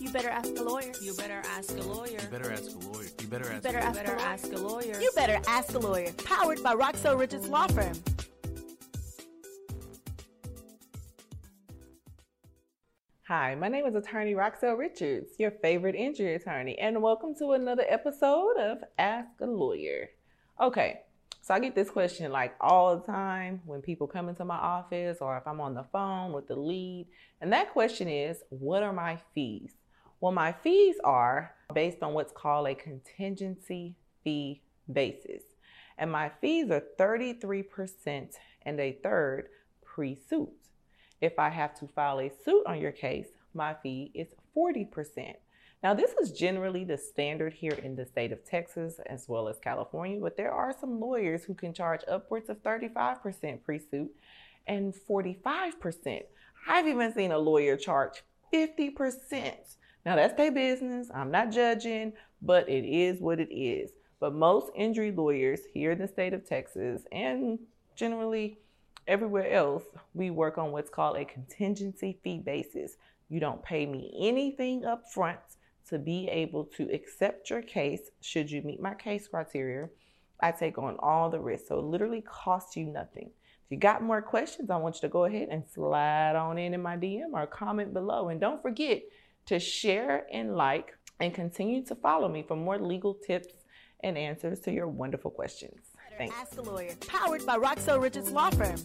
You better ask a lawyer. You better ask a lawyer. You better ask a lawyer. You better ask. better You ask better a lawyer. ask a lawyer. You better ask a lawyer. Powered by Roxell Richards Law Firm. Hi, my name is attorney Roxell Richards, your favorite injury attorney, and welcome to another episode of Ask a Lawyer. Okay, so I get this question like all the time when people come into my office or if I'm on the phone with the lead, and that question is, what are my fees? Well, my fees are based on what's called a contingency fee basis, and my fees are 33% and a third pre suit. If I have to file a suit on your case, my fee is 40%. Now, this is generally the standard here in the state of Texas as well as California, but there are some lawyers who can charge upwards of 35% pre suit and 45%. I've even seen a lawyer charge 50%. Now, that's their business. I'm not judging, but it is what it is. But most injury lawyers here in the state of Texas and generally everywhere else, we work on what's called a contingency fee basis. You don't pay me anything up front to be able to accept your case should you meet my case criteria. I take on all the risk. So it literally costs you nothing. If you got more questions, I want you to go ahead and slide on in in my DM or comment below. And don't forget to share and like and continue to follow me for more legal tips and answers to your wonderful questions. Thanks. Ask a lawyer. Powered by Roxell Richards Law Firm.